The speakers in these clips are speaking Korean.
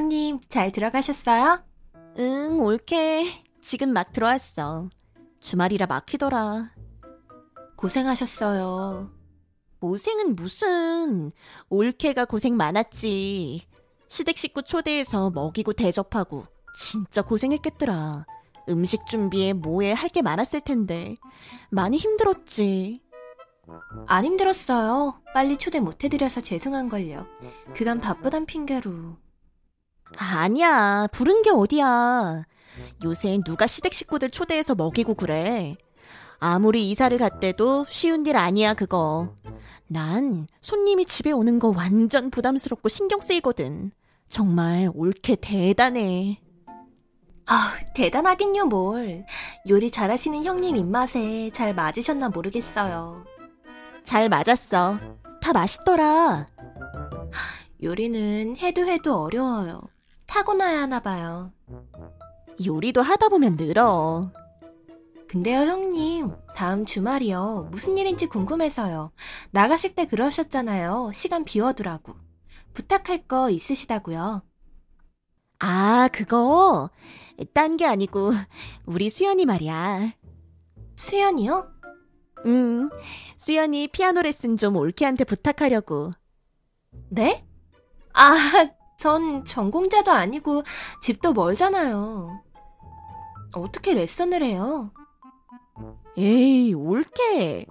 형님, 잘 들어가셨어요? 응, 옳게. 지금 막 들어왔어. 주말이라 막히더라. 고생하셨어요. 고생은 무슨. 올케가 고생 많았지. 시댁 식구 초대해서 먹이고 대접하고. 진짜 고생했겠더라. 음식 준비에 뭐에 할 게 많았을 텐데. 많이 힘들었지. 안 힘들었어요. 빨리 초대 못 해드려서 죄송한걸요. 그간 바쁘단 핑계로. 아니야. 부른 게 어디야. 요새 누가 시댁 식구들 초대해서 먹이고 그래. 아무리 이사를 갔대도 쉬운 일 아니야, 그거. 난 손님이 집에 오는 거 완전 부담스럽고 신경 쓰이거든. 정말 옳게 대단해. 아, 대단하긴요, 뭘. 요리 잘하시는 형님 입맛에 잘 맞으셨나 모르겠어요. 잘 맞았어. 다 맛있더라. 요리는 해도 해도 어려워요. 타고나야 하나 봐요. 요리도 하다 보면 늘어. 근데요, 형님. 다음 주말이요. 무슨 일인지 궁금해서요. 나가실 때 그러셨잖아요. 시간 비워두라고. 부탁할 거 있으시다고요. 아, 그거. 딴 게 아니고, 우리 수연이 말이야. 수연이요? 응, 수연이 피아노 레슨 좀 올케한테 부탁하려고. 네? 아, 전 전공자도 아니고 집도 멀잖아요. 어떻게 레슨을 해요? 에이, 올케.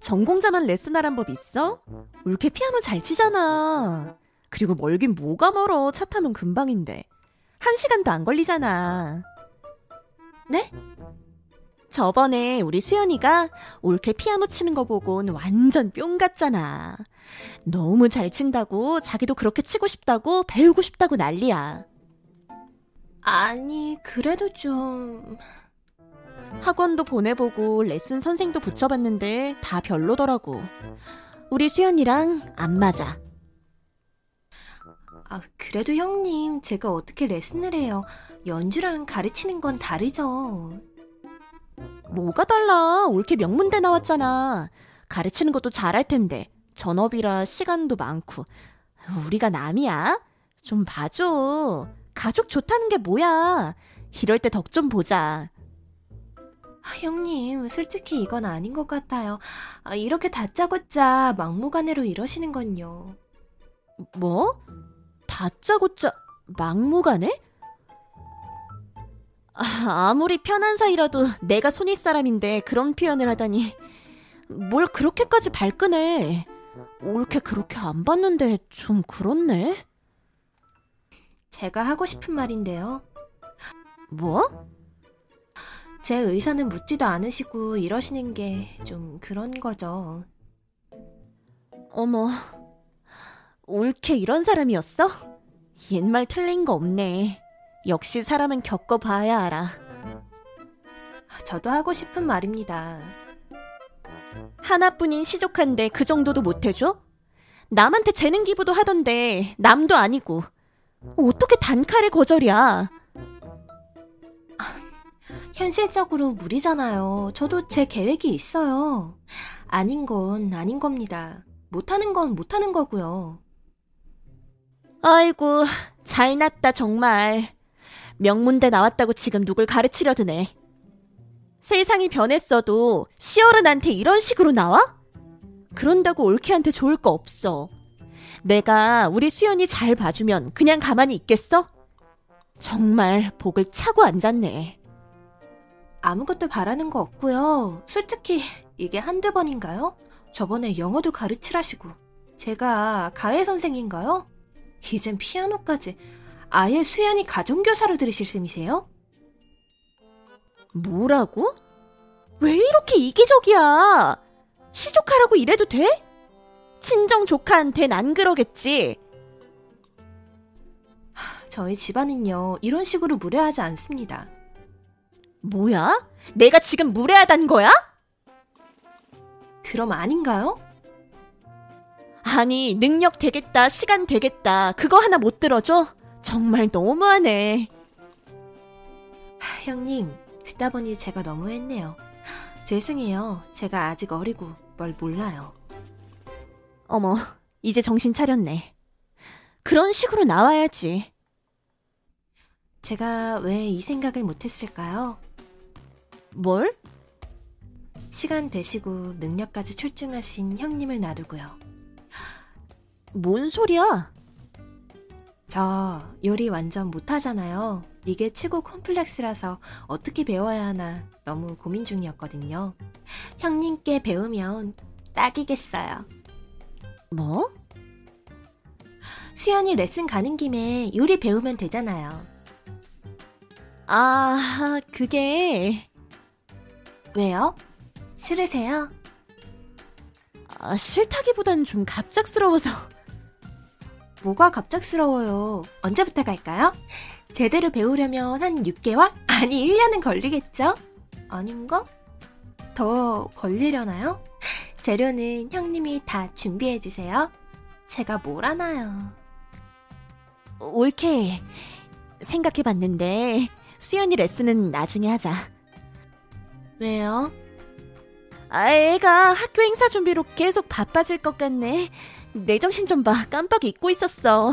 전공자만 레슨하란 법 있어? 올케 피아노 잘 치잖아. 그리고 멀긴 뭐가 멀어. 차 타면 금방인데. 한 시간도 안 걸리잖아. 네? 저번에 우리 수연이가 올케 피아노 치는 거 보곤 완전 뿅 같잖아. 너무 잘 친다고 자기도 그렇게 치고 싶다고 배우고 싶다고 난리야. 아니, 그래도 좀... 학원도 보내보고 레슨 선생도 붙여봤는데 다 별로더라고. 우리 수연이랑 안 맞아. 아, 그래도 형님, 제가 어떻게 레슨을 해요? 연주랑 가르치는 건 다르죠. 뭐가 달라? 올케 명문대 나왔잖아. 가르치는 것도 잘할 텐데. 전업이라 시간도 많고. 우리가 남이야? 좀 봐줘. 가족 좋다는 게 뭐야? 이럴 때 덕 좀 보자. 아, 형님, 솔직히 이건 아닌 것 같아요. 아, 이렇게 다짜고짜 막무가내로 이러시는 건요. 뭐? 다짜고짜 막무가내? 아, 아무리 편한 사이라도 내가 손윗 사람인데 그런 표현을 하다니 뭘 그렇게까지 발끈해 옳게 그렇게 안 봤는데 좀 그렇네 제가 하고 싶은 말인데요. 뭐? 제 의사는 묻지도 않으시고 이러시는 게 좀 그런 거죠. 어머 옳게 이런 사람이었어? 옛말 틀린 거 없네 역시 사람은 겪어봐야 알아 저도 하고 싶은 말입니다. 하나뿐인 시족한데 그 정도도 못해줘? 남한테 재능 기부도 하던데 남도 아니고 어떻게 단칼에 거절이야? 현실적으로 무리잖아요. 저도 제 계획이 있어요. 아닌 건 아닌 겁니다. 못하는 건 못하는 거고요. 아이고 잘났다 정말 명문대 나왔다고 지금 누굴 가르치려 드네 세상이 변했어도 시어른한테 이런 식으로 나와? 그런다고 올케한테 좋을 거 없어 내가 우리 수연이 잘 봐주면 그냥 가만히 있겠어? 정말 복을 차고 앉았네 아무것도 바라는 거 없고요. 솔직히 이게 한두 번인가요? 저번에 영어도 가르치라시고 제가 가해 선생인가요? 이젠 피아노까지 아예 수연이 가정교사로 들으실 셈이세요? 뭐라고? 왜 이렇게 이기적이야? 시조카라고 이래도 돼? 친정 조카한텐 안 그러겠지. 저희 집안은요 이런 식으로 무례하지 않습니다. 뭐야? 내가 지금 무례하단 거야? 그럼 아닌가요? 아니, 능력 되겠다, 시간 되겠다. 그거 하나 못 들어줘? 정말 너무하네. 하, 형님 듣다 보니 제가 너무했네요. 죄송해요. 제가 아직 어리고 뭘 몰라요. 어머, 이제 정신 차렸네. 그런 식으로 나와야지. 제가 왜 이 생각을 못했을까요? 뭘? 시간 되시고 능력까지 출중하신 형님을 놔두고요. 뭔 소리야? 저 요리 완전 못하잖아요. 이게 최고 콤플렉스라서 어떻게 배워야 하나 너무 고민 중이었거든요. 형님께 배우면 딱이겠어요. 뭐? 수연이 레슨 가는 김에 요리 배우면 되잖아요. 아, 그게 왜요? 싫으세요? 아, 싫다기보단 좀 갑작스러워서. 뭐가 갑작스러워요. 언제부터 갈까요? 제대로 배우려면 한 6개월? 아니, 1년은 걸리겠죠? 아닌가? 더 걸리려나요? 재료는 형님이 다 준비해주세요. 제가 뭘 하나요? 옳게 생각해봤는데 수연이 레슨은 나중에 하자. 왜요? 아, 애가 학교 행사 준비로 계속 바빠질 것 같네. 내 정신 좀 봐. 깜빡 잊고 있었어.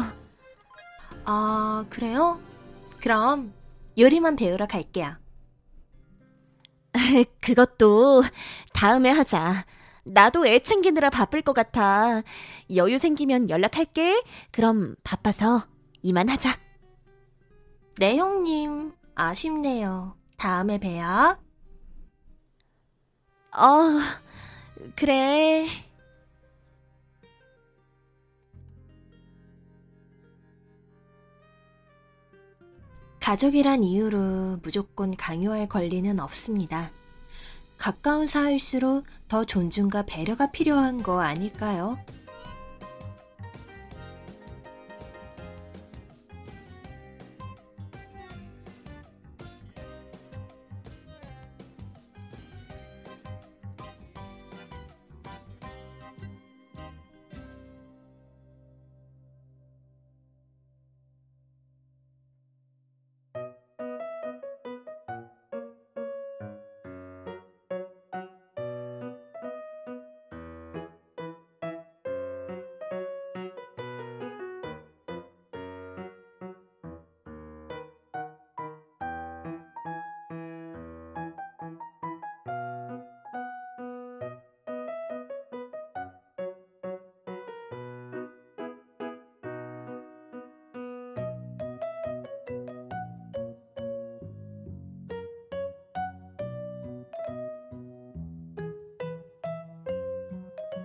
아, 그래요? 그럼 요리만 배우러 갈게요. 그것도 다음에 하자. 나도 애 챙기느라 바쁠 것 같아. 여유 생기면 연락할게. 그럼 바빠서 이만하자. 네, 형님. 아쉽네요. 다음에 봬요. 어, 그래. 가족이란 이유로 무조건 강요할 권리는 없습니다. 가까운 사이일수록 더 존중과 배려가 필요한 거 아닐까요?